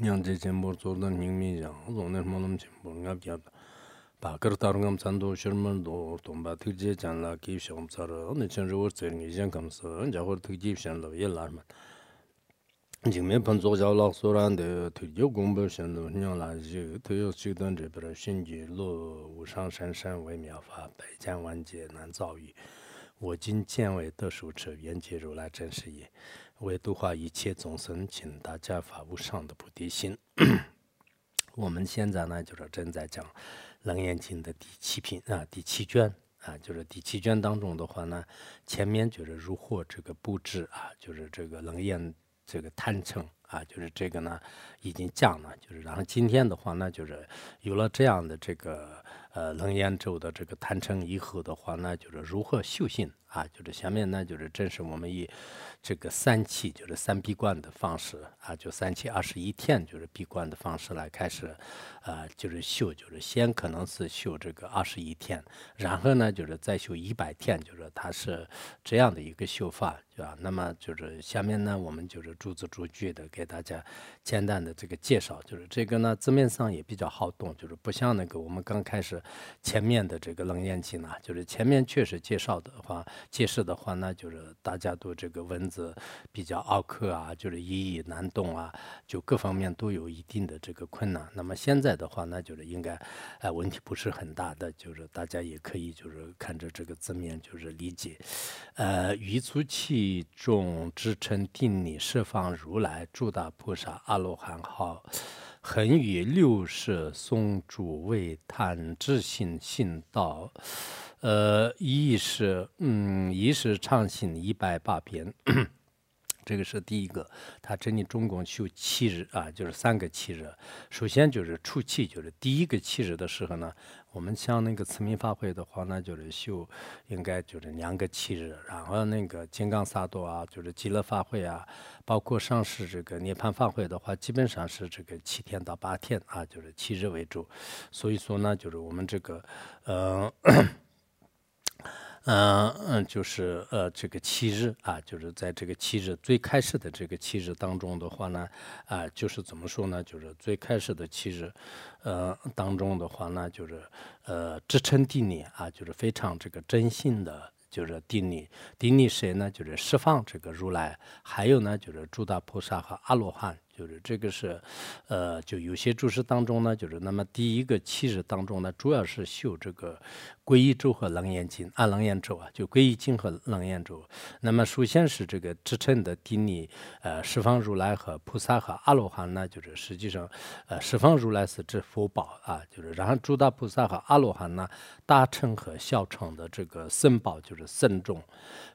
nyangze chenpo tsordan nyingmi yang, zoner monam chenpo ngab gyab, bakar tarngam tsando shirman do, tomba tikje chanla kib shakam tsar, ane chen rewar tser ngi zhang kamsa, jakwar tikjib shanla ye larman. Jingme panzog jaw lak soran de, tikyo gombo shanla nyang la zhi, tiyo chikdan zhibra shingi lo, wushang shan shan wei miya fa, bai jan wan je nan zao yi, wo jin jian wei de shu chi, yan ji ru la zhen shi ye. 为度化一切众生请大家发无上的菩提心。我们现在呢就是正在讲楞严经的第七品啊第七卷啊就是第七卷当中的话呢前面就是如何这个布置啊就是这个楞严这个坦诚啊，就是这个呢已经降了，就是然后今天的话呢，就是有了这样的这个呃楞严咒的这个坛城以后的话呢，就是如何修行啊，就是下面呢就是正是我们以。这个三期就是三闭关的方式啊，就三期二十一天就是闭关的方式来开始，呃，就是修，就是先可能是修这个二十一天，然后呢就是再修一百天，就是它是这样的一个修法，对吧？那么就是下面呢，我们就是逐字逐句的给大家简单的这个介绍，就是这个呢字面上也比较好懂，就是不像那个我们刚开始前面的这个冷艳经呢，就是前面确实介绍的话，解释的话呢，就是大家都这个文字。比较拗口啊，就是意义难懂啊，就各方面都有一定的这个困难。那么现在的话呢，就是应该，呃，问题不是很大的，就是大家也可以就是看着这个字面就是理解。呃，余足气重支撑定力释放如来诸大菩萨阿罗汉号，恒于六世松主为贪智性信道。呃，一是嗯，一是唱行一百八遍，这个是第一个。他这里总共修七日啊，就是三个七日。首先就是初期，就是第一个七日的时候呢，我们像那个慈明法会的话呢，就是修应该就是两个七日。然后那个金刚萨埵啊，就是极乐法会啊，包括上市这个涅槃法会的话，基本上是这个七天到八天啊，就是七日为主。所以说呢，就是我们这个呃。嗯嗯，就是呃，这个七日啊，就是在这个七日最开始的这个七日当中的话呢，啊，就是怎么说呢？就是最开始的七日，呃，当中的话呢，就是呃，支撑定力啊，就是非常这个真心的，就是定力。定力谁呢？就是释放这个如来，还有呢，就是诸大菩萨和阿罗汉。就是这个是，呃，就有些注释当中呢，就是那么第一个七日当中呢，主要是修这个皈依咒和楞严经，啊，楞严咒啊，就皈依经和楞严咒。那么首先是这个支撑的定力，呃，十方如来和菩萨和阿罗汉呢，就是实际上，呃，十方如来是指佛宝啊，就是然后诸大菩萨和阿罗汉呢，大乘和小乘的这个僧宝就是僧众，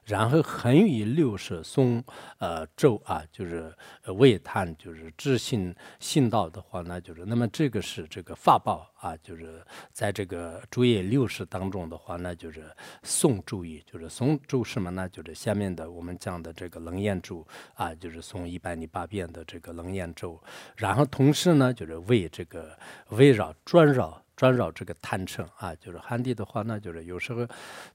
然后恒于六十松，呃，咒啊，就是为叹就。是知信信道的话，那就是那么这个是这个法宝啊，就是在这个诸业六十当中的话，那就是诵注意，就是诵咒什么呢？就是下面的我们讲的这个楞严咒啊，就是诵一百零八遍的这个楞严咒，然后同时呢，就是为这个围绕转绕。转绕这个坛城啊，就是汉地的话呢，就是有时候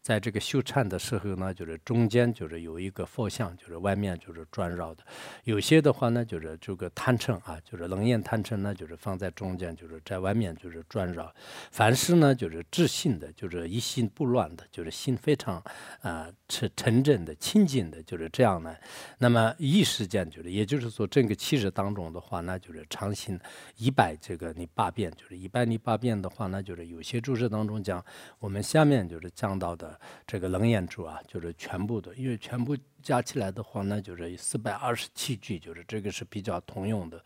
在这个修禅的时候呢，就是中间就是有一个佛像，就是外面就是转绕的；有些的话呢，就是这个坛城啊，就是楞严坛城呢，就是放在中间，就是在外面就是转绕。凡是呢，就是自信的，就是一心不乱的，就是心非常啊沉沉正的、清净的，就是这样呢。那么一时间就是，也就是说，整个七日当中的话，那就是常行一百这个你八遍，就是一百你八遍的。话呢，就是有些注释当中讲，我们下面就是讲到的这个楞严咒啊，就是全部的，因为全部加起来的话呢，就是四百二十七句，就是这个是比较通用的。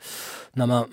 那么。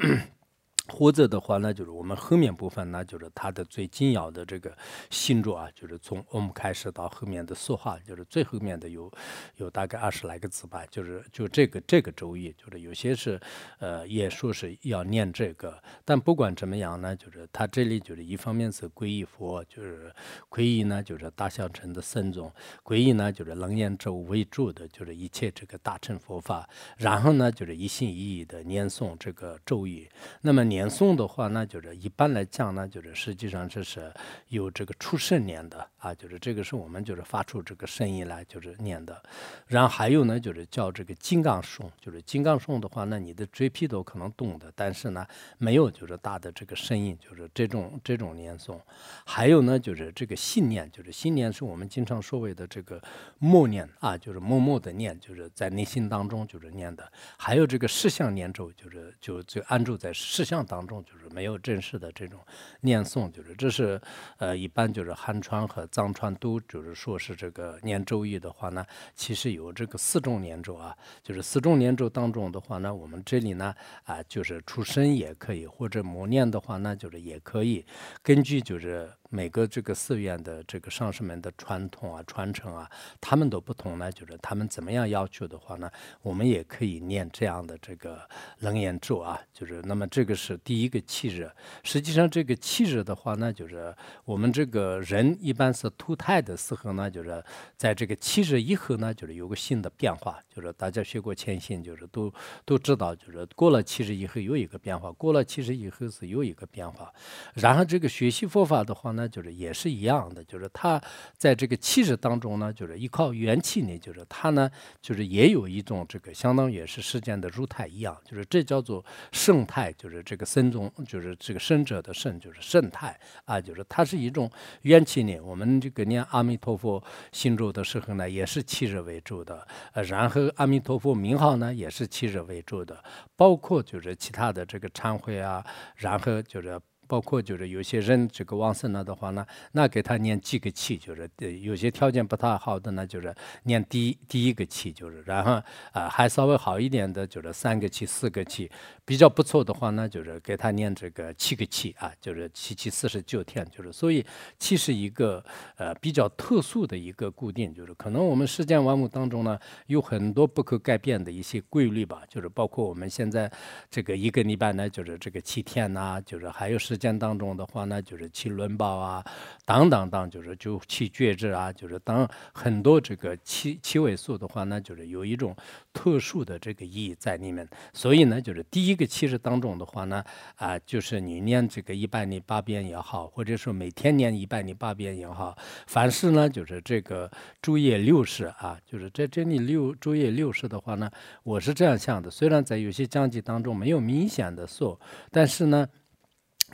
或者的话，那就是我们后面部分，那就是它的最紧要的这个星座啊，就是从我们开始到后面的说话，就是最后面的有有大概二十来个字吧，就是就这个这个周易，就是有些是呃也说是要念这个，但不管怎么样呢，就是它这里就是一方面是皈依佛，就是皈依呢就是大相城的僧众，皈依呢就是楞严咒为主的，就是一切这个大乘佛法，然后呢就是一心一意的念诵这个咒语，那么念。年送的话，那就是一般来讲呢，就是实际上这是有这个出生年的。啊，就是这个是我们就是发出这个声音来就是念的。然后还有呢，就是叫这个金刚诵，就是金刚诵的话，那你的嘴皮都可能动的，但是呢，没有就是大的这个声音，就是这种这种念诵。还有呢，就是这个信念，就是信念是我们经常所谓的这个默念啊，就是默默的念，就是在内心当中就是念的。还有这个事项念咒，就是就就安住在事项当中，就是没有正式的这种念诵，就是这是呃一般就是汉传和藏传都就是说是这个念咒语的话呢，其实有这个四种念咒啊，就是四种念咒当中的话呢，我们这里呢啊就是出生也可以，或者磨念的话呢就是也可以，根据就是每个这个寺院的这个上师们的传统啊传承啊，他们都不同呢，就是他们怎么样要求的话呢，我们也可以念这样的这个楞严咒啊，就是那么这个是第一个气热。实际上这个气热的话呢，就是我们这个人一般是脱胎的时候呢，就是在这个气热以后呢，就是有个新的变化，就是大家学过谦信，就是都都知道，就是过了气热以后有一个变化，过了气热以后是有一个变化。然后这个学习佛法的话呢，那就是也是一样的，就是他在这个气质当中呢，就是依靠元气呢，就是他呢，就是也有一种这个相当于是世间的入态一样，就是这叫做圣态，就是这个僧宗，就是这个圣者的圣，就是圣态啊，就是它是一种元气呢。我们这个念阿弥陀佛心咒的时候呢，也是气质为主的，呃，然后阿弥陀佛名号呢，也是气质为主的，包括就是其他的这个忏悔啊，然后就是。包括就是有些人这个往生了的话呢，那给他念几个气，就是有些条件不太好的呢，就是念第一第一个气，就是然后啊还稍微好一点的，就是三个气、四个气，比较不错的话呢，就是给他念这个七个气啊，就是七七四十九天，就是所以气是一个呃比较特殊的一个固定，就是可能我们世间万物当中呢有很多不可改变的一些规律吧，就是包括我们现在这个一个礼拜呢，就是这个七天呐，就是还有是。间当中的话呢，就是七轮宝啊，等等等，就是就七觉知啊，就是当很多这个七七位数的话呢，就是有一种特殊的这个意义在里面。所以呢，就是第一个七日当中的话呢，啊，就是你念这个一百零八遍也好，或者说每天念一百零八遍也好，凡是呢，就是这个昼夜六十啊，就是在这里六昼夜六十的话呢，我是这样想的。虽然在有些讲记当中没有明显的说，但是呢。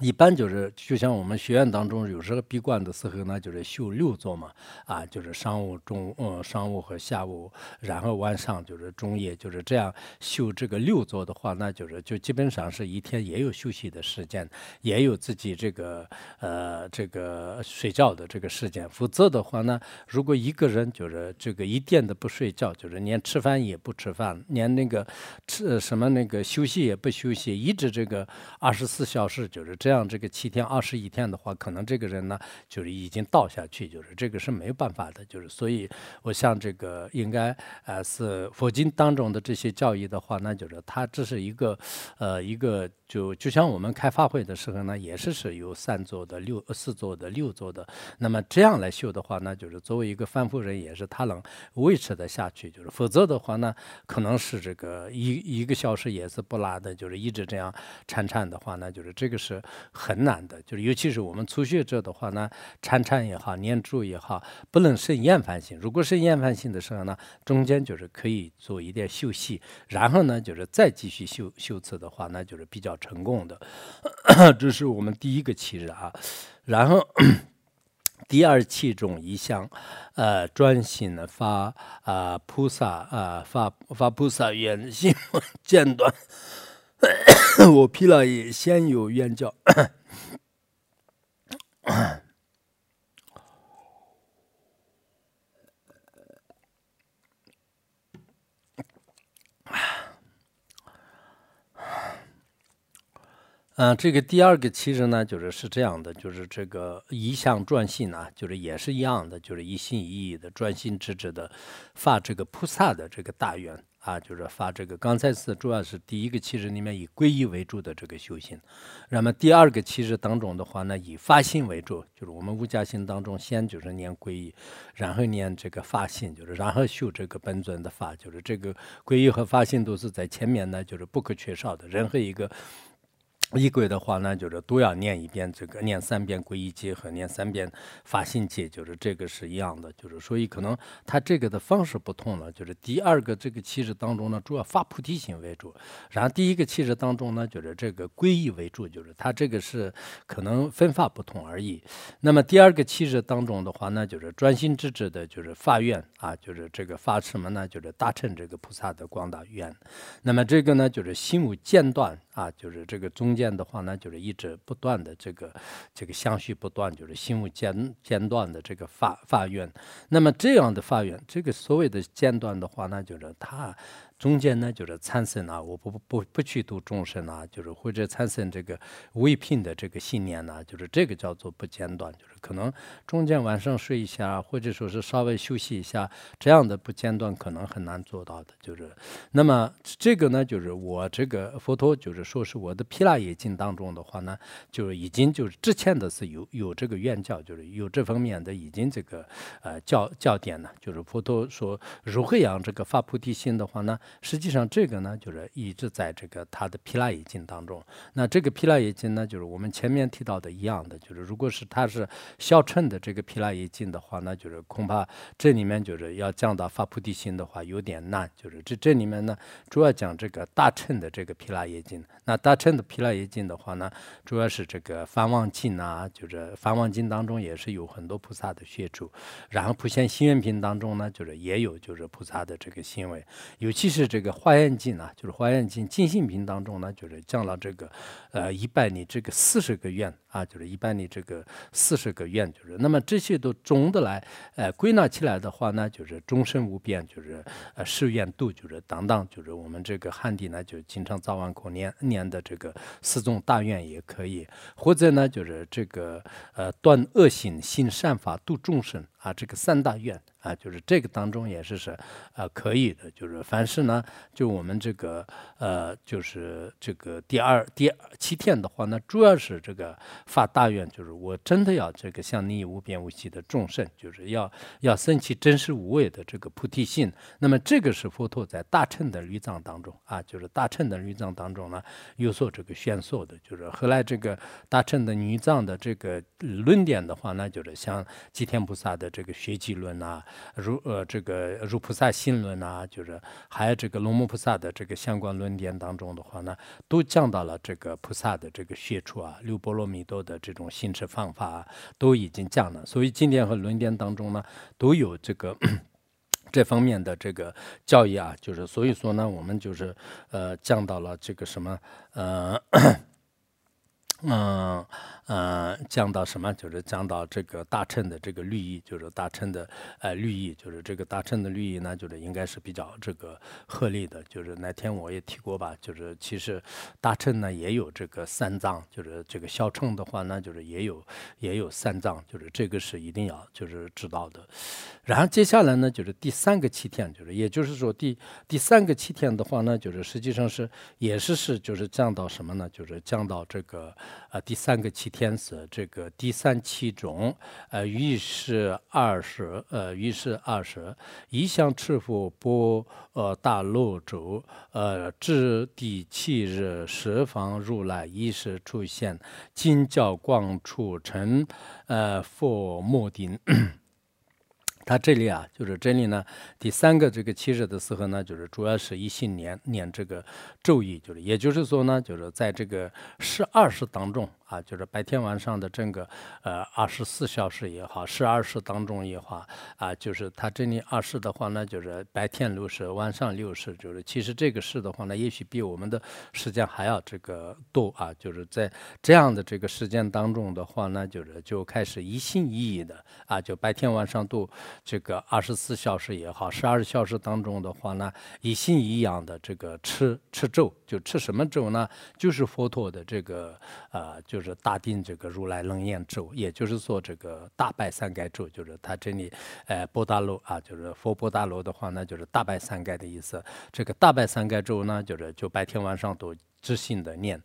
一般就是，就像我们学院当中有时候闭关的时候呢，就是修六座嘛，啊，就是上午、中午嗯，上午和下午，然后晚上就是中夜，就是这样修这个六座的话，那就是就基本上是一天也有休息的时间，也有自己这个呃这个睡觉的这个时间。否则的话呢，如果一个人就是这个一点都不睡觉，就是连吃饭也不吃饭，连那个吃什么那个休息也不休息，一直这个二十四小时就是。这样，这个七天、二十一天的话，可能这个人呢，就是已经倒下去，就是这个是没有办法的，就是所以，我想这个应该呃是佛经当中的这些教义的话，那就是他这是一个呃一个。就就像我们开发会的时候呢，也是是有三座的、六四座的、六座的。那么这样来修的话，那就是作为一个凡夫人，也是他能维持的下去。就是否则的话呢，可能是这个一一个小时也是不拉的，就是一直这样颤颤的话，那就是这个是很难的。就是尤其是我们初学者的话呢，颤颤也好，念珠也好，不能生厌烦心。如果是厌烦心的时候呢，中间就是可以做一点休息，然后呢，就是再继续修修次的话，那就是比较。成功的，这是我们第一个气质啊。然后 第二气中一项，呃，专心的发啊菩萨啊发发菩萨愿心 间断，我批了也先有愿教。嗯，这个第二个其实呢，就是是这样的，就是这个一向专心呢，就是也是一样的，就是一心一意的专心致志的发这个菩萨的这个大愿啊，就是发这个。刚才是主要是第一个其实里面以皈依为主的这个修行，那么第二个其实当中的话呢，以发心为主，就是我们五加心当中先就是念皈依，然后念这个发心，就是然后修这个本尊的法，就是这个皈依和发心都是在前面呢，就是不可缺少的，任何一个。仪轨的话呢，就是都要念一遍这个，念三遍皈依戒和念三遍发心戒，就是这个是一样的，就是所以可能他这个的方式不同了。就是第二个这个气质当中呢，主要发菩提心为主，然后第一个气质当中呢，就是这个皈依为主，就是他这个是可能分法不同而已。那么第二个气质当中的话呢，就是专心致志的，就是发愿啊，就是这个发什么呢？就是大乘这个菩萨的广大愿。那么这个呢，就是心无间断。啊，就是这个中间的话呢，就是一直不断的这个这个相续不断，就是心无间间断的这个发发愿。那么这样的发愿，这个所谓的间断的话呢，就是他。中间呢，就是参生啊，我不不不去度众生啊，就是或者参生这个唯品的这个信念呢，就是这个叫做不间断，就是可能中间晚上睡一下，或者说是稍微休息一下，这样的不间断可能很难做到的。就是那么这个呢，就是我这个佛陀就是说是我的毗拉耶经当中的话呢，就是已经就是之前的是有有这个愿教，就是有这方面的已经这个呃教教典呢，就是佛陀说如何养这个发菩提心的话呢。实际上，这个呢，就是一直在这个他的毗拉耶经当中。那这个毗拉耶经呢，就是我们前面提到的一样的，就是如果是他是小乘的这个毗拉耶经的话，那就是恐怕这里面就是要降到发菩提心的话有点难。就是这这里面呢，主要讲这个大乘的这个毗拉耶经。那大乘的毗拉耶经的话呢，主要是这个梵王经啊，就是梵王经当中也是有很多菩萨的学处。然后普贤行愿品当中呢，就是也有就是菩萨的这个行为，尤其。是是这个华严经呢，就是华严经尽性品当中呢，就是讲了这个，呃，一百你这个四十个愿啊，就是一百你这个四十个愿，就是那么这些都总的来，呃，归纳起来的话呢，就是终身无变，就是呃誓愿度，就是等等，就是我们这个汉地呢，就经常早晚过年年的这个四种大愿也可以，或者呢，就是这个呃断恶行，行善法，度众生啊，这个三大愿。啊，就是这个当中也是是，呃，可以的。就是凡是呢，就我们这个呃，就是这个第二第七天的话呢，主要是这个发大愿，就是我真的要这个向你无边无际的众生，就是要要升起真实无畏的这个菩提心。那么这个是佛陀在大乘的律藏当中啊，就是大乘的律藏当中呢有所这个宣说的。就是后来这个大乘的律藏的这个论点的话呢，就是像吉天菩萨的这个学记论啊。如呃，这个如菩萨心论啊，就是还有这个龙母菩萨的这个相关论点当中的话呢，都讲到了这个菩萨的这个学处啊，六波罗蜜多的这种行持方法都已经讲了。所以经典和论点当中呢，都有这个 这方面的这个教义啊，就是所以说呢，我们就是呃降到了这个什么呃嗯。呃，降到什么？就是降到这个大乘的这个律意，就是大乘的呃律意，就是这个大乘的律意呢，就是应该是比较这个合理的。就是那天我也提过吧，就是其实大乘呢也有这个三藏，就是这个小乘的话呢，就是也有也有三藏，就是这个是一定要就是知道的。然后接下来呢，就是第三个七天，就是也就是说第第三个七天的话呢，就是实际上是也是是就是降到什么呢？就是降到这个呃第三个七。天色这个第三七种，呃，于是二十，呃，于是二十，一向持佛波呃大罗州，呃，至第七日十方如来一时出现，金教光出成，呃，佛摩顶。他这里啊，就是这里呢，第三个这个七日的时候呢，就是主要是一心念念这个咒语，就是也就是说呢，就是在这个十二时当中。啊，就是白天晚上的整个呃二十四小时也好，十二时当中也好，啊，就是它这里二十的话呢，就是白天六十，晚上六十，就是其实这个时的话呢，也许比我们的时间还要这个多啊，就是在这样的这个时间当中的话呢，就是就开始一心一意的啊，就白天晚上都这个二十四小时也好，十二小时当中的话呢，一心一样的这个吃吃粥，就吃什么粥呢？就是佛陀的这个啊。就是大定这个如来楞严咒，也就是说这个大拜三盖咒，就是他这里，呃，波大罗啊，就是佛波大罗的话呢，就是大拜三盖的意思。这个大拜三盖咒呢，就是就白天晚上都执行的念。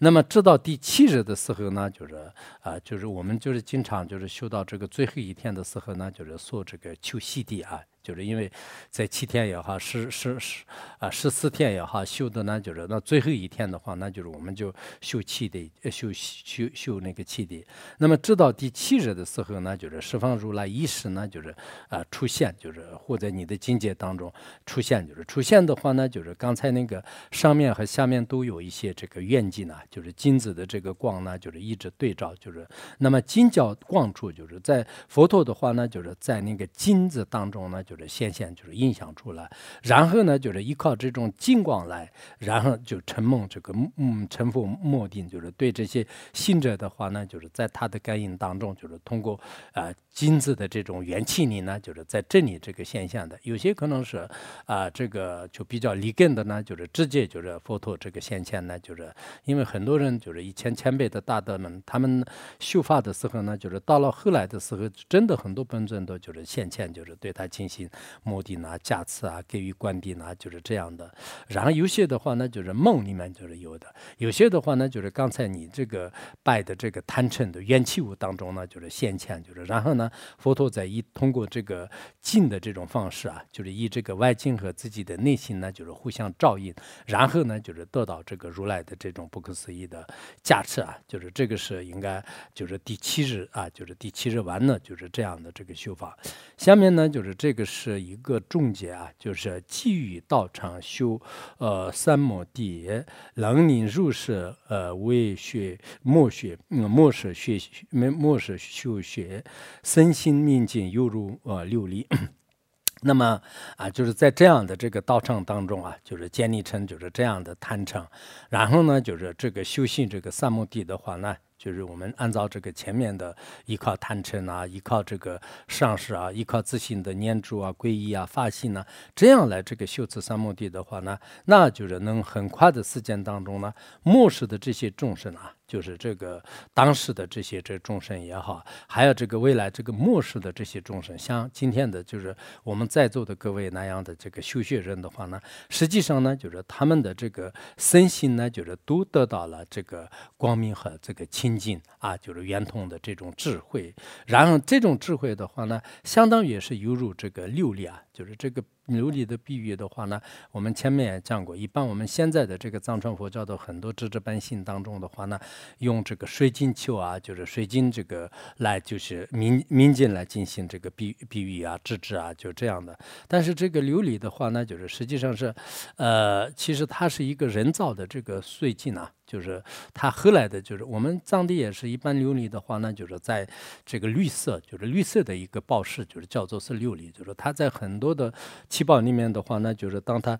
那么直到第七日的时候呢，就是啊，就是我们就是经常就是修到这个最后一天的时候呢，就是说这个求西地啊。就是因为在七天也好，十十十啊十四天也好，修的呢就是那最后一天的话，那就是我们就修气的，修修修那个气的。那么直到第七日的时候呢，就是十方如来意识呢，就是啊出现，就是或在你的境界当中出现，就是出现的话呢，就是刚才那个上面和下面都有一些这个愿境呢，就是金子的这个光呢，就是一直对照，就是那么金角光处，就是在佛陀的话呢，就是在那个金子当中呢，就就是显现，就是印象出来，然后呢，就是依靠这种金光来，然后就成梦这个嗯成佛莫定，就是对这些信者的话呢，就是在他的感应当中，就是通过啊金子的这种元气力呢，就是在这里这个现象的，有些可能是啊这个就比较离根的呢，就是直接就是佛陀这个现象呢，就是因为很多人就是以前前辈的大德们，他们修法的时候呢，就是到了后来的时候，真的很多本尊都就是现前，就是对他进行目的呢、加持啊、给予观地呢，就是这样的。然后有些的话呢，就是梦里面就是有的；有些的话呢，就是刚才你这个拜的这个贪嗔的元气物当中呢，就是现前，就是然后呢，佛陀在以通过这个静的这种方式啊，就是以这个外境和自己的内心呢，就是互相照应，然后呢，就是得到这个如来的这种不可思议的加持啊，就是这个是应该就是第七日啊，就是第七日完了，就是这样的这个修法。下面呢，就是这个是是一个终结啊，就是寄予道场修呃三摩地，能令入世呃为学莫学嗯莫是学没莫是修学，身心命境犹如呃琉璃。那么啊，就是在这样的这个道场当中啊，就是建立成就是这样的坛城，然后呢，就是这个修行这个三摩地的话呢。就是我们按照这个前面的，依靠坦诚啊，依靠这个上师啊，依靠自信的念珠啊、皈依啊、发心啊，这样来这个修持三摩地的话呢，那就是能很快的时间当中呢，末世的这些众生啊。就是这个当时的这些这众生也好，还有这个未来这个末世的这些众生，像今天的就是我们在座的各位那样的这个修学人的话呢，实际上呢，就是他们的这个身心呢，就是都得到了这个光明和这个清净啊，就是圆通的这种智慧。然后这种智慧的话呢，相当于是犹如这个六力啊，就是这个。琉璃的比喻的话呢，我们前面也讲过。一般我们现在的这个藏传佛教的很多知识本性当中的话呢，用这个水晶球啊，就是水晶这个来就是民民间来进行这个比比喻啊、制止啊，就这样的。但是这个琉璃的话呢，就是实际上是，呃，其实它是一个人造的这个碎镜啊。就是它后来的，就是我们藏地也是一般琉璃的话呢，就是在这个绿色，就是绿色的一个宝石，就是叫做是琉璃。就是它在很多的七宝里面的话呢，就是当它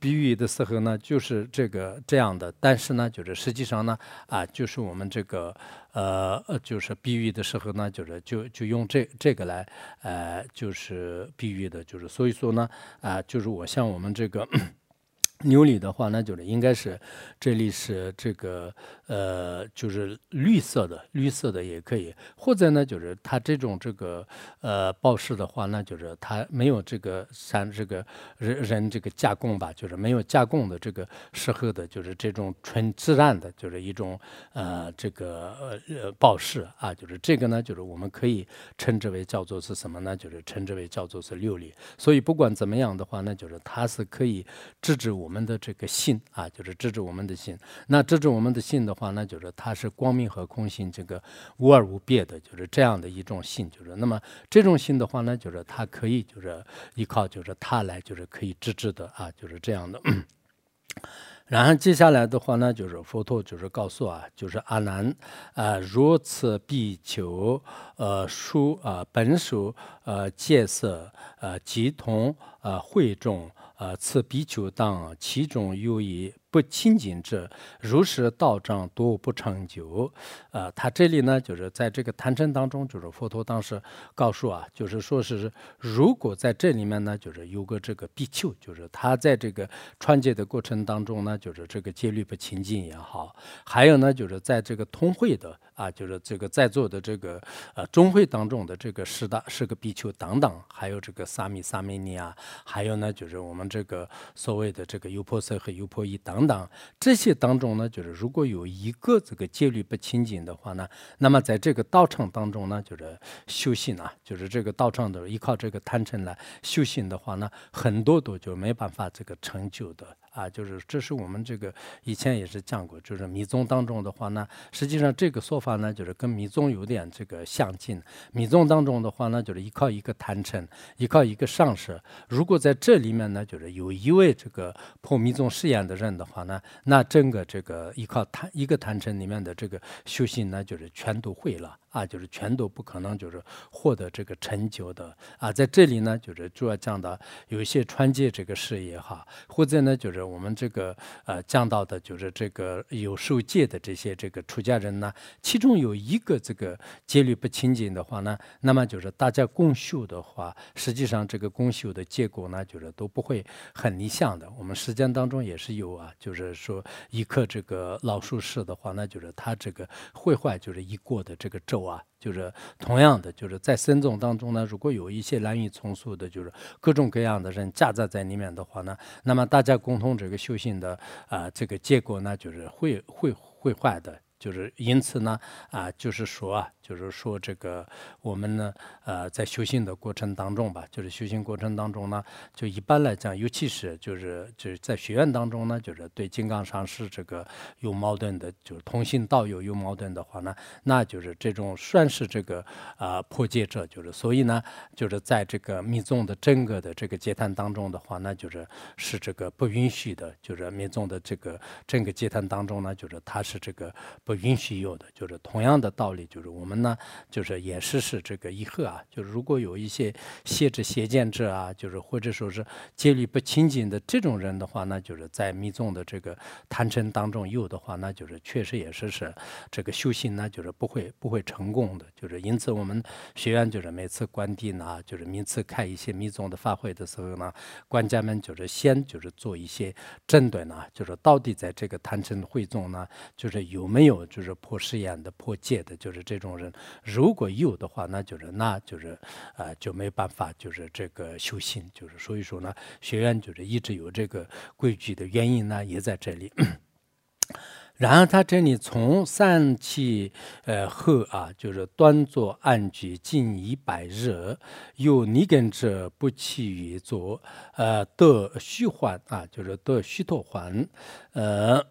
比喻的时候呢，就是这个这样的。但是呢，就是实际上呢，啊，就是我们这个呃，就是比喻的时候呢，就是就就用这这个来呃，就是比喻的，就是所以说呢，啊，就是我像我们这个。牛里的话，那就是应该是这里是这个呃，就是绿色的，绿色的也可以。或者呢，就是它这种这个呃报式的话，那就是它没有这个像这个人人这个加工吧，就是没有加工的这个时候的，就是这种纯自然的，就是一种呃这个呃报式啊，就是这个呢，就是我们可以称之为叫做是什么呢？就是称之为叫做是六里。所以不管怎么样的话，那就是它是可以制止我。我们的这个信啊，就是支持我们的信。那支持我们的信的话，那就是它是光明和空性，这个无二无别的，就是这样的一种信。就是那么这种信的话呢，就是它可以就是依靠就是它来就是可以支持的啊，就是这样的。然后接下来的话呢，就是佛陀就是告诉啊，就是阿难啊，如此必求呃书啊本属呃戒色呃即同呃会众。呃，此比丘当其中有一不清净者，如是道障多不长久。呃，他这里呢，就是在这个坛城当中，就是佛陀当时告诉啊，就是说是如果在这里面呢，就是有个这个比丘，就是他在这个传戒的过程当中呢，就是这个戒律不清净也好，还有呢，就是在这个通会的。啊，就是这个在座的这个呃中会当中的这个十大十个比丘等等，还有这个萨弥萨弥尼啊，还有呢就是我们这个所谓的这个优婆塞和优婆夷等等等这些当中呢，就是如果有一个这个戒律不清净的话呢，那么在这个道场当中呢，就是修行啊，就是这个道场的依靠这个贪嗔来修行的话呢，很多都就没办法这个成就的。啊，就是这是我们这个以前也是讲过，就是密宗当中的话呢，实际上这个说法呢，就是跟密宗有点这个相近。密宗当中的话呢，就是依靠一个坛城，依靠一个上师。如果在这里面呢，就是有一位这个破密宗誓言的人的话呢，那整个这个依靠坛一个坛城里面的这个修行呢，就是全都会了。啊，就是全都不可能，就是获得这个成就的啊。在这里呢，就是主要讲到有一些传戒这个事业哈，或者呢，就是我们这个呃讲到的，就是这个有受戒的这些这个出家人呢，其中有一个这个戒律不清净的话呢，那么就是大家共修的话，实际上这个共修的结果呢，就是都不会很理想的。我们实践当中也是有啊，就是说一刻这个老术士的话，那就是他这个会坏，就是一过的这个咒。啊，就是同样的，就是在僧众当中呢，如果有一些滥竽充数的，就是各种各样的人夹杂在里面的话呢，那么大家共同这个修行的啊，这个结果呢，就是会会会坏的。就是因此呢，啊，就是说啊，就是说这个我们呢，呃，在修行的过程当中吧，就是修行过程当中呢，就一般来讲，尤其是就是就是在学院当中呢，就是对金刚上师这个有矛盾的，就是同性道友有矛盾的话呢，那就是这种算是这个啊破戒者，就是所以呢，就是在这个密宗的整个的这个阶谈当中的话，那就是是这个不允许的，就是密宗的这个整个阶谈当中呢，就是它是这个。不允许有的，就是同样的道理，就是我们呢，就是也是是这个一贺啊，就是如果有一些邪知邪见者啊，就是或者说是戒律不清净的这种人的话，那就是在密宗的这个坛城当中有的话，那就是确实也是是这个修行呢，就是不会不会成功的，就是因此我们学院就是每次关帝呢，就是每次开一些密宗的法会的时候呢，官家们就是先就是做一些针对呢，就是到底在这个坛城会中呢，就是有没有。就是破誓言的、破戒的，就是这种如果有的话，那就是那就是，呃，就没办法，就是这个修行，就是所以说呢，学院就是一直有这个规矩的原因呢，也在这里。然后他这里从三七呃后啊，就是端坐安居近一百日，有逆根者不弃于坐，呃，得虚幻啊，就是得虚脱幻，呃。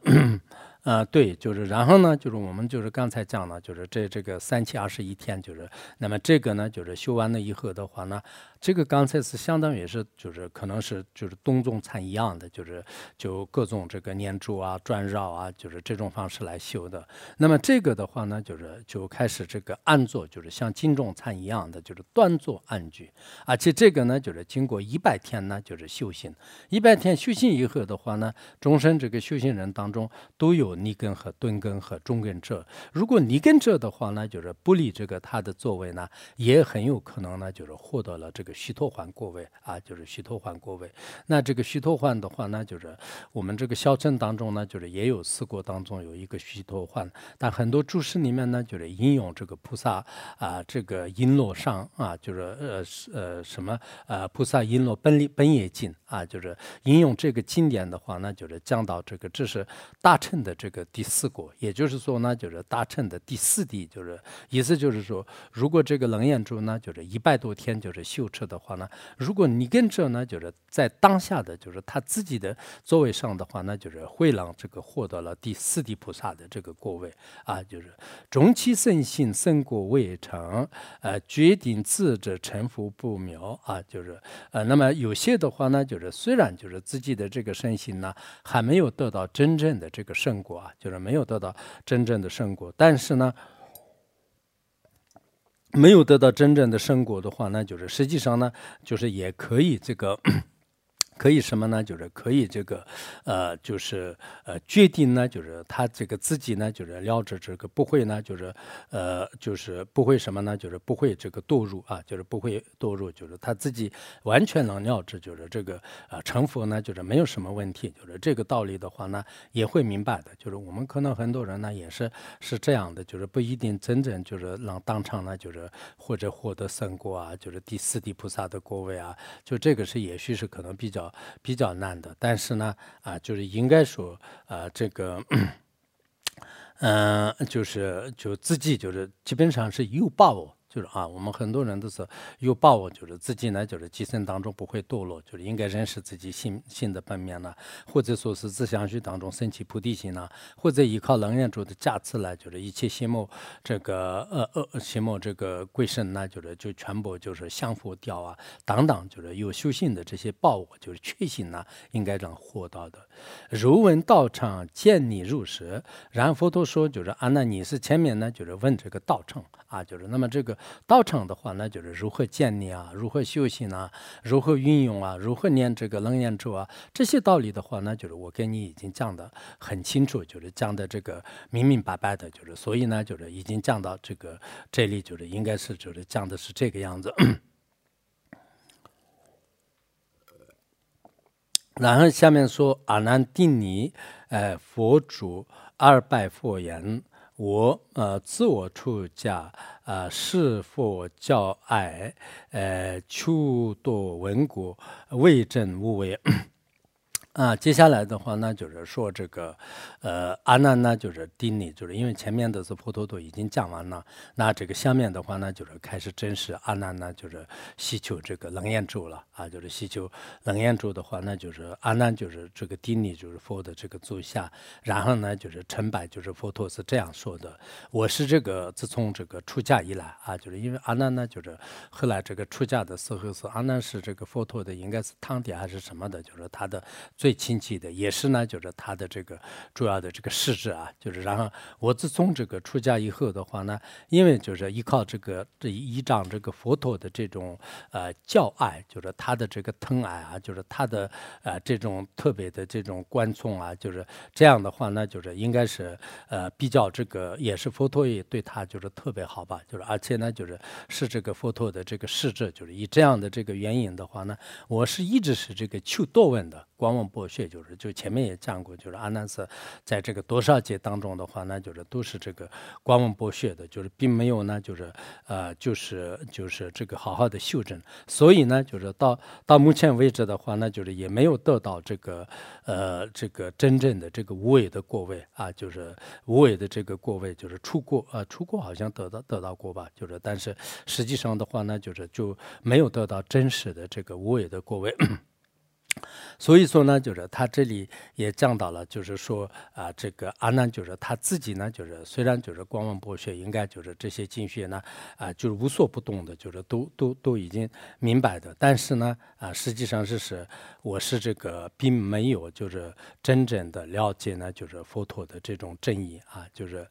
啊，对，就是，然后呢，就是我们就是刚才讲了，就是这这个三七二十一天，就是，那么这个呢，就是修完了以后的话呢。这个刚才是相当于是，就是可能是就是东中禅一样的，就是就各种这个念珠啊、转绕啊，就是这种方式来修的。那么这个的话呢，就是就开始这个安坐，就是像金钟禅一样的，就是端坐安居。而且这个呢，就是经过一百天呢，就是修行。一百天修行以后的话呢，终身这个修行人当中都有尼根和钝根和中根者。如果尼根者的话呢，就是不离这个他的座位呢，也很有可能呢，就是获得了这个。虚脱环过位啊，就是虚脱环过位。那这个虚脱环的话呢，就是我们这个小乘当中呢，就是也有四国当中有一个虚脱环，但很多注释里面呢，就是引用这个菩萨啊，这个璎珞上啊，就是呃呃什么呃菩萨璎珞本本业经啊，就是引用这个经典的话呢，就是讲到这个这是大乘的这个第四国，也就是说呢，就是大乘的第四地，就是意思就是说，如果这个楞严珠呢，就是一百多天就是修成的话呢，如果你跟着呢，就是在当下的，就是他自己的座位上的话，那就是会让这个获得了第四地菩萨的这个果位啊，就是终其圣性圣果未成，呃，决定自者成佛不苗啊，就是呃，那么有些的话呢，就是虽然就是自己的这个圣性呢，还没有得到真正的这个圣果啊，就是没有得到真正的圣果，但是呢。没有得到真正的生果的话，那就是实际上呢，就是也可以这个。可以什么呢？就是可以这个，呃，就是呃，决定呢，就是他这个自己呢，就是了知这个不会呢，就是呃，就是不会什么呢？就是不会这个堕入啊，就是不会堕入，就是他自己完全能了知，就是这个呃成佛呢，就是没有什么问题，就是这个道理的话呢，也会明白的。就是我们可能很多人呢，也是是这样的，就是不一定真正就是让当场呢，就是或者获得圣果啊，就是第四地菩萨的果位啊，就这个是也许是可能比较。比较难的。但是呢，啊，就是应该说，啊，这个，嗯，就是就自己就是基本上是有把握。就是啊，我们很多人都是有把握，就是自己呢，就是计算当中不会堕落，就是应该认识自己心心的本面呢，或者说是自相续当中升起菩提心呢，或者依靠楞严主的加持呢，就是一切心目这个呃呃心目这个贵身呢，就是就全部就是相互调啊等等，就是有修行的这些报我就是确信呢，应该能获到的。如闻道场见你入室，然佛陀说，就是啊，那你是前面呢，就是问这个道场啊，就是那么这个。道场的话，那就是如何建立啊，如何修行啊，如何运用啊，如何念这个楞严咒啊，这些道理的话，那就是我跟你已经讲的很清楚，就是讲的这个明明白白的，就是所以呢，就是已经讲到这个这里，就是应该是就是讲的是这个样子。然后下面说阿难定尼，呃，佛主二拜佛言。我呃，自我出家，呃，是佛教爱，呃，求多闻果，为证无为。啊，接下来的话呢，就是说这个，呃，阿难呢，就是定力，就是因为前面的是佛陀都已经讲完了，那这个下面的话呢，就是开始正式阿难呢，就是希求这个楞严咒了啊，就是希求楞严咒的话，那就是阿难就是这个定力，就是佛的这个座下，然后呢，就是成白，就是佛陀是这样说的：我是这个自从这个出家以来啊，就是因为阿难呢，就是后来这个出家的时候是阿难是这个佛陀的，应该是堂弟还是什么的，就是他的。最亲戚的也是呢，就是他的这个主要的这个事质啊，就是然后我自从这个出家以后的话呢，因为就是依靠这个这依仗这个佛陀的这种呃教爱，就是他的这个疼爱啊，就是他的呃这种特别的这种观众啊，就是这样的话呢，就是应该是呃比较这个也是佛陀也对他就是特别好吧，就是而且呢就是是这个佛陀的这个事质，就是以这样的这个原因的话呢，我是一直是这个求多闻的。观望剥削就是，就前面也讲过，就是阿难是在这个多少劫当中的话，那就是都是这个观望剥削的，就是并没有呢，就是呃，就是就是这个好好的修正，所以呢，就是到到目前为止的话，那就是也没有得到这个呃这个真正的这个无为的过位啊，就是无为的这个过位，就是出过啊出过好像得到得到过吧，就是但是实际上的话呢，就是就没有得到真实的这个无为的过位。所以说呢，就是他这里也讲到了，就是说啊，这个阿难就是他自己呢，就是虽然就是光望博学，应该就是这些经学呢，啊，就是无所不懂的，就是都都都已经明白的，但是呢，啊，实际上是是我是这个并没有就是真正的了解呢，就是佛陀的这种正义啊，就是，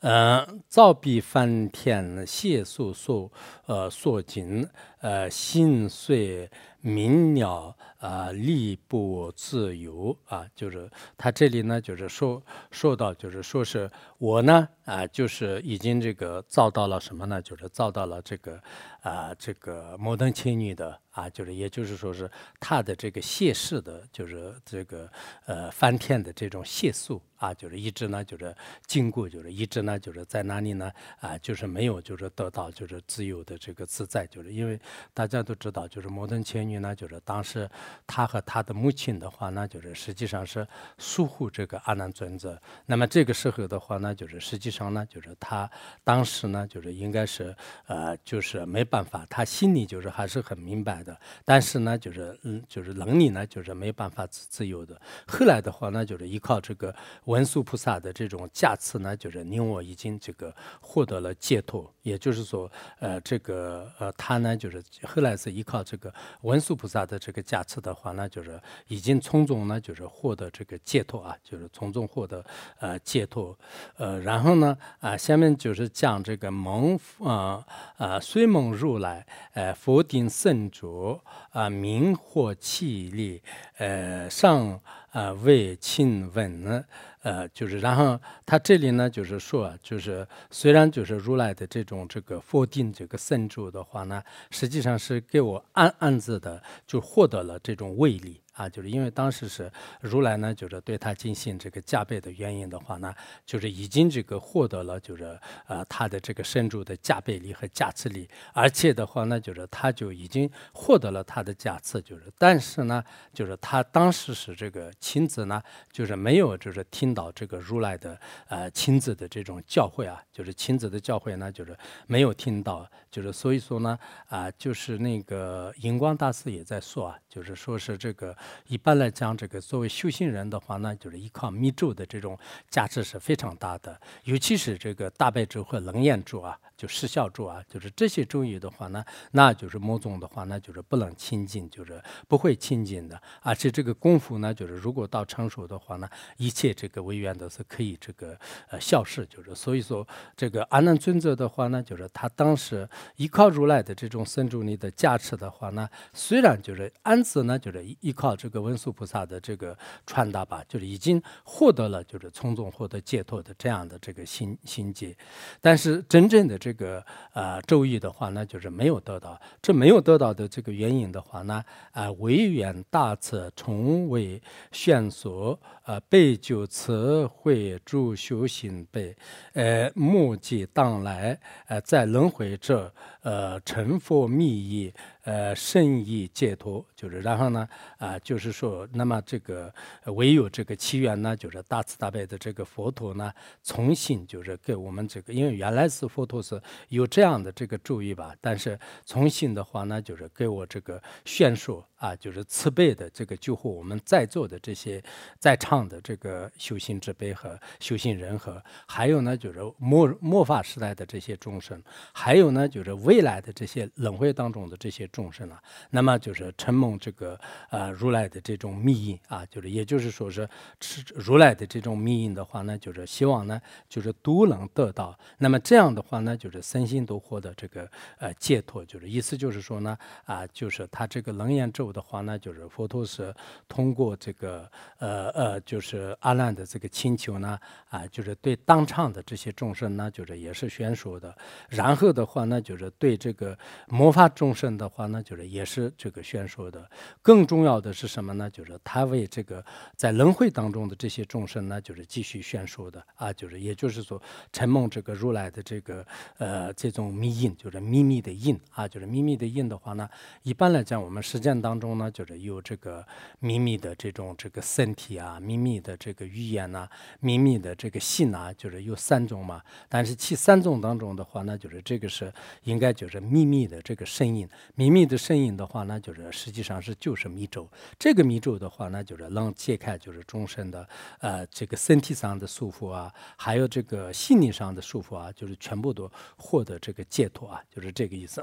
呃，造彼梵天谢素素呃素锦呃心碎。明了啊，力不自由啊，就是他这里呢，就是说说到，就是说是我呢啊，就是已经这个遭到了什么呢？就是遭到了这个啊，这个摩登青女的。啊，就是也就是说是他的这个谢世的，就是这个呃翻天的这种谢素啊，就是一直呢就是经过，就是一直呢就是在哪里呢啊，就是没有就是得到就是自由的这个自在，就是因为大家都知道，就是摩登青女呢，就是当时他和他的母亲的话呢，就是实际上是疏忽这个阿难尊者。那么这个时候的话呢，就是实际上呢，就是他当时呢，就是应该是呃，就是没办法，他心里就是还是很明白。的，但是呢，就是嗯，就是能力呢，就是没办法自自由的。后来的话呢，就是依靠这个文殊菩萨的这种加持呢，就是你我已经这个获得了解脱。也就是说，呃，这个呃，他呢，就是后来是依靠这个文殊菩萨的这个加持的话呢，就是已经从中呢，就是获得这个解脱啊，就是从中获得呃解脱。呃，然后呢，啊，下面就是讲这个蒙啊啊，虽蒙如来，呃，佛顶圣主。啊，明或气力，呃，上啊为亲闻呢，呃，就是然后他这里呢，就是说，就是虽然就是如来的这种这个佛定这个圣主的话呢，实际上是给我暗暗自的就获得了这种威力。啊，就是因为当时是如来呢，就是对他进行这个加倍的原因的话呢，就是已经这个获得了就是呃他的这个身主的加倍力和加持力，而且的话呢，就是他就已经获得了他的加持，就是但是呢，就是他当时是这个亲自呢，就是没有就是听到这个如来的呃亲自的这种教诲啊，就是亲自的教诲呢，就是没有听到，就是所以说呢啊，就是那个荧光大师也在说啊，就是说是这个。一般来讲，这个作为修行人的话呢，就是依靠密咒的这种价值是非常大的，尤其是这个大悲咒和楞严咒啊，就失效咒啊，就是这些咒语的话呢，那就是某种的话，那就是不能亲近，就是不会亲近的。而且这个功夫呢，就是如果到成熟的话呢，一切这个违缘都是可以这个呃消失。就是所以说，这个阿难尊者的话呢，就是他当时依靠如来的这种僧主力的加持的话呢，虽然就是安子呢，就是依靠。这个文殊菩萨的这个传达吧，就是已经获得了，就是从中获得解脱的这样的这个心心结，但是真正的这个呃咒语的话呢，就是没有得到。这没有得到的这个原因的话呢，啊，唯愿大慈从未宣说，呃，备就慈慧诸修行辈，呃，目及当来，呃，在轮回者，呃，成佛密意。呃，圣意解脱就是，然后呢，啊，就是说，那么这个唯有这个契缘呢，就是大慈大悲的这个佛陀呢，重新就是给我们这个，因为原来是佛陀是有这样的这个注意吧，但是重新的话呢，就是给我这个宣说。啊，就是慈悲的这个救护我们在座的这些在场的这个修行之辈和修行人和，还有呢就是末末法时代的这些众生，还有呢就是未来的这些轮回当中的这些众生啊，那么就是承蒙这个呃如来的这种密印啊，就是也就是说是吃如来的这种密印的话呢，就是希望呢就是都能得到，那么这样的话呢，就是身心都获得这个呃解脱，就是意思就是说呢啊，就是他这个楞严咒。的话呢，就是佛陀是通过这个呃呃，就是阿难的这个请求呢，啊，就是对当场的这些众生呢，就是也是宣说的。然后的话呢，就是对这个魔法众生的话呢，就是也是这个宣说的。更重要的是什么呢？就是他为这个在轮回当中的这些众生呢，就是继续宣说的啊，就是也就是说，承蒙这个如来的这个呃这种密印，就是秘密的印啊，就是秘密的印的话呢，一般来讲，我们实践当中。呢，就是有这个秘密的这种这个身体啊，秘密的这个语言呐，秘密的这个信啊，就是有三种嘛。但是其三种当中的话呢，就是这个是应该就是秘密的这个声音，秘密的声音的话呢，就是实际上是就是密咒。这个密咒的话呢，就是能解开就是众生的呃这个身体上的束缚啊，还有这个心理上的束缚啊，就是全部都获得这个解脱啊，就是这个意思。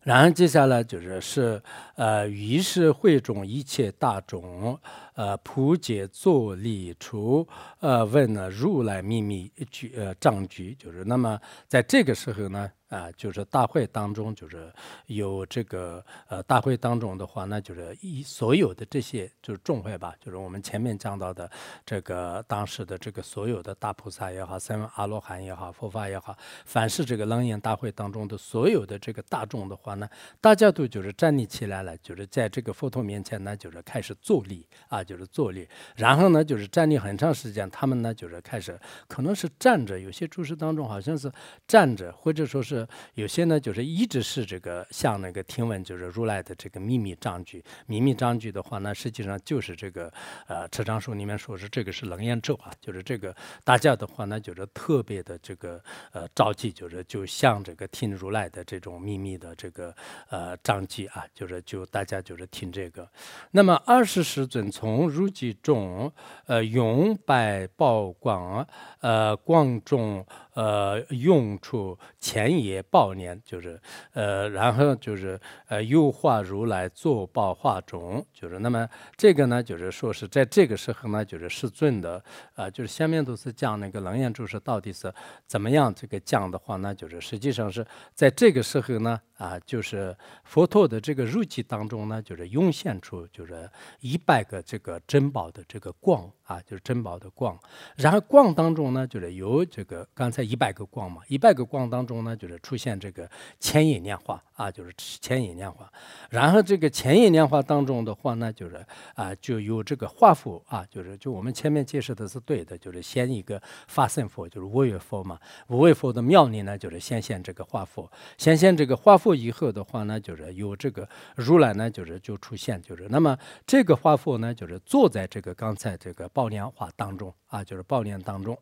然后接下来就是是呃，于是会众一切大众，呃，普解作力出，呃，问了如来秘密句呃章句，就是那么在这个时候呢。啊，就是大会当中，就是有这个呃，大会当中的话，那就是一所有的这些就是众会吧，就是我们前面讲到的这个当时的这个所有的大菩萨也好，三阿罗汉也好，佛法也好，凡是这个楞严大会当中的所有的这个大众的话呢，大家都就是站立起来了，就是在这个佛陀面前呢，就是开始坐立啊，就是坐立，然后呢，就是站立很长时间，他们呢就是开始可能是站着，有些注释当中好像是站着，或者说是。有些呢，就是一直是这个像那个听闻，就是如来的这个秘密章句。秘密章句的话呢，实际上就是这个呃，车章书里面说是这个是楞严咒啊，就是这个大家的话呢，就是特别的这个呃着急，就是就像这个听如来的这种秘密的这个呃章句啊，就是就大家就是听这个。那么二十世尊从如记中呃永百宝光呃光中。呃，用处前也报年，就是呃，然后就是呃，又化如来作报化种，就是那么这个呢，就是说是在这个时候呢，就是世尊的啊，就是下面都是讲那个楞严咒是到底是怎么样这个讲的话呢，就是实际上是在这个时候呢。啊，就是佛陀的这个入记当中呢，就是涌现出就是一百个这个珍宝的这个光啊，就是珍宝的光。然后光当中呢，就是有这个刚才一百个光嘛，一百个光当中呢，就是出现这个千叶念化啊，就是前一年华。然后这个前一年华当中的话呢，就是啊，就有这个画符啊，就是就我们前面解释的是对的，就是先一个发生佛，就是五位佛嘛，五位佛的庙里呢，就是先现这个画符，先现这个画佛以后的话呢，就是有这个如来呢，就是就出现，就是那么这个画佛呢，就是坐在这个刚才这个报莲花当中啊，就是宝莲当中。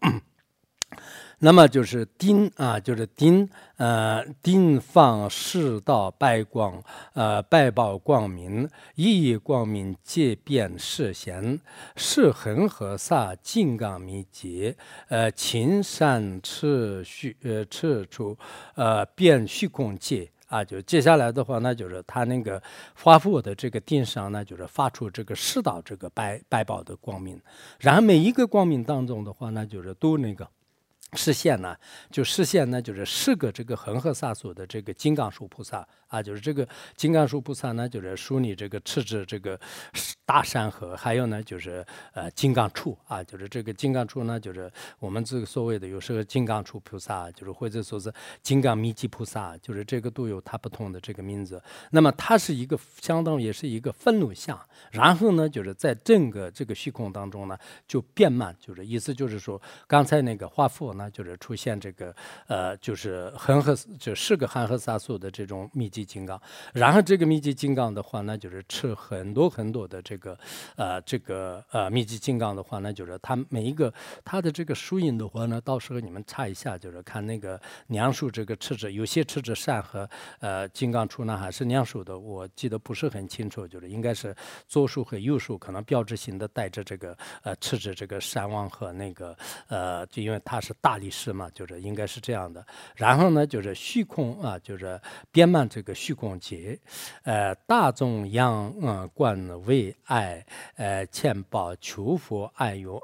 那么就是丁啊，就是丁呃，丁放世道白光，呃，白宝光明，一意光明皆变世贤，是恒河萨金刚密集，呃，青山赤虚呃赤处，呃，变虚空界啊，就接下来的话，那就是他那个发布的这个电商呢，就是发出这个世道这个白白宝的光明，然后每一个光明当中的话，那就是都那个。实现呢，就实现呢，就是四个这个恒河沙所的这个金刚树菩萨。啊，就是这个金刚树菩萨呢，就是梳理这个赤子这个大山河，还有呢，就是呃金刚杵啊，就是这个金刚杵呢，就是我们这个所谓的有时候金刚杵菩萨，就是或者说是金刚密集菩萨，就是这个都有它不同的这个名字。那么它是一个相当也是一个愤怒相，然后呢，就是在整个这个虚空当中呢，就变慢，就是意思就是说，刚才那个画佛呢，就是出现这个呃，就是恒河就是个恒河沙数的这种密。集金刚，然后这个密集金刚的话呢，就是吃很多很多的这个，呃，这个呃密集金刚的话呢，就是它每一个它的这个输赢的话呢，到时候你们查一下，就是看那个娘树这个赤子，有些赤子善和呃金刚杵呢还是娘树的，我记得不是很清楚，就是应该是左树和右树可能标志性的带着这个呃赤子这个山王和那个呃，就因为它是大力士嘛，就是应该是这样的。然后呢，就是虚空啊，就是编曼这。个虚空界，呃，大众仰嗯观为爱，呃，千宝求佛爱有。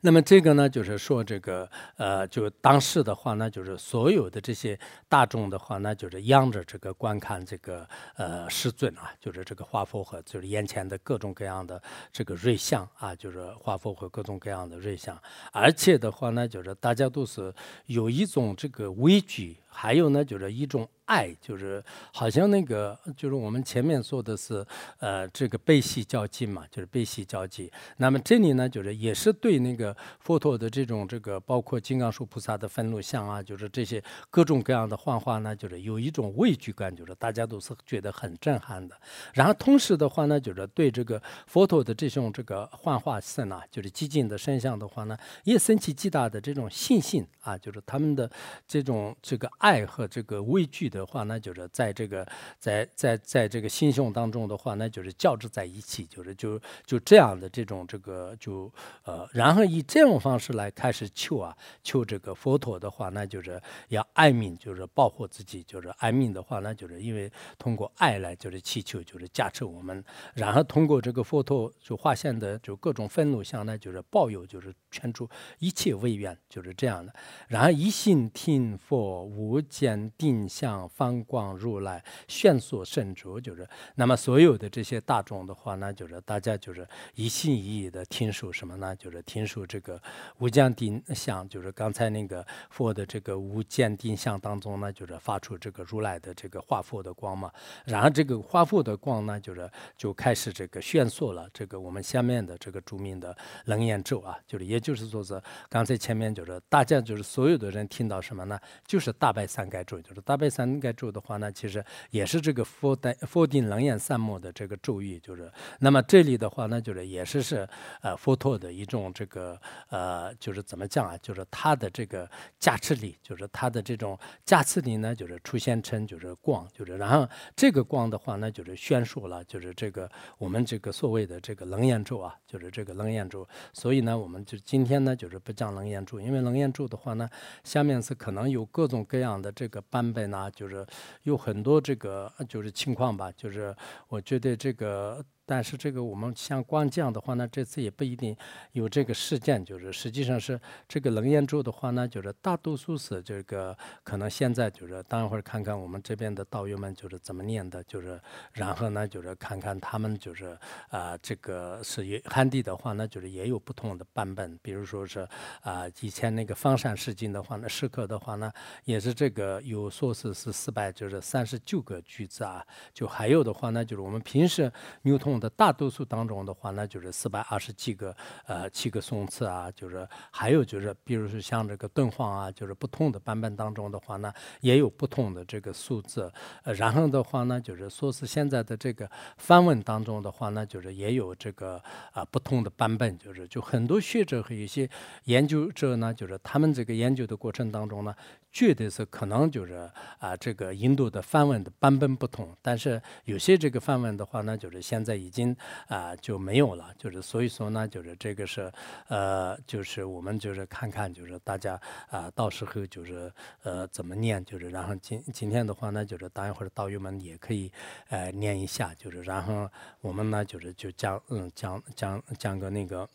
那么这个呢，就是说这个呃，就当时的话呢，就是所有的这些大众的话呢，就是仰着这个观看这个呃世尊啊，就是这个化佛和就是眼前的各种各样的这个瑞相啊，就是化佛和各种各样的瑞相，而且的话呢，就是大家都是有一种这个畏惧。还有呢，就是一种爱，就是好像那个，就是我们前面说的是，呃，这个悲喜交集嘛，就是悲喜交集。那么这里呢，就是也是对那个佛陀的这种这个，包括金刚树菩萨的愤怒像啊，就是这些各种各样的幻化呢，就是有一种畏惧感，就是大家都是觉得很震撼的。然后同时的话呢，就是对这个佛陀的这种这个幻化身啊，就是寂静的身相的话呢，也升起极大的这种信心啊，就是他们的这种这个爱。爱和这个畏惧的话，那就是在这个在在在这个心胸当中的话，那就是交织在一起，就是就就这样的这种这个就呃，然后以这种方式来开始求啊，求这个佛陀的话，那就是要爱命，就是保护自己，就是爱命的话，那就是因为通过爱来就是祈求，就是加持我们，然后通过这个佛陀就化现的就各种愤怒相呢，就是保佑，就是劝出一切为愿，就是这样的，然后一心听佛无。无间定向方光如来炫所圣主，就是那么所有的这些大众的话呢，就是大家就是一心一意的听说什么呢？就是听说这个无间定相，就是刚才那个佛的这个无间定相当中呢，就是发出这个如来的这个化佛的光嘛。然后这个化佛的光呢，就是就开始这个炫烁了。这个我们下面的这个著名的楞严咒啊，就是也就是说是刚才前面就是大家就是所有的人听到什么呢？就是大白。三盖咒就是大悲三盖咒的话呢，其实也是这个佛代佛定楞严三摩的这个咒语，就是那么这里的话呢，就是也是是呃佛陀的一种这个呃就是怎么讲啊，就是他的这个加持力，就是他的这种加持力呢，就是出现成就是光，就是然后这个光的话呢，就是宣说了，就是这个我们这个所谓的这个楞严咒啊，就是这个楞严咒，所以呢，我们就今天呢就是不讲楞严咒，因为楞严咒的话呢，下面是可能有各种各样。样的这个版本呢，就是有很多这个就是情况吧，就是我觉得这个但是这个我们像光降的话呢，这次也不一定有这个事件，就是实际上是这个楞严咒的话呢，就是大多数是这个可能现在就是等会儿看看我们这边的道友们就是怎么念的，就是然后呢就是看看他们就是啊这个是也汉地的话呢，就是也有不同的版本，比如说是啊以前那个方山释经的话呢，释刻的话呢也是这个有说是是四百就是三十九个句子啊，就还有的话呢就是我们平时牛通的大多数当中的话呢就是四百二十几个呃七个宋词啊，就是还有就是比如说像这个敦煌啊，就是不同的版本当中的话呢也有不同的这个数字，呃然后的话呢就是说是现在的这个梵文当中的话呢就是也有这个啊不同的版本，就是就很多学者和一些研究者呢，就是他们这个研究的过程当中呢。绝对是可能就是啊，这个印度的梵文的版本不同，但是有些这个梵文的话呢，就是现在已经啊就没有了，就是所以说呢，就是这个是呃，就是我们就是看看，就是大家啊，到时候就是呃怎么念，就是然后今今天的话呢，就是待会儿道友们也可以呃念一下，就是然后我们呢就是就讲嗯讲讲讲个那个。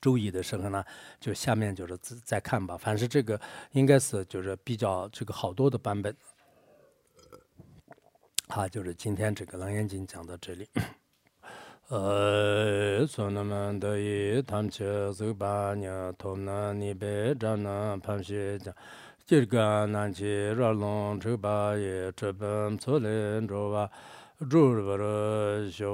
注意的时候呢，就下面就是再再看吧。反正这个应该是就是比较这个好多的版本。好，就是今天这个《楞严经》讲到这里。 소나만다이 탐체 즈바냐 톰나니베 자나 팜시 jirga nanchi ralong chigba ye chibam tsulin zhuwa zhurbar shio.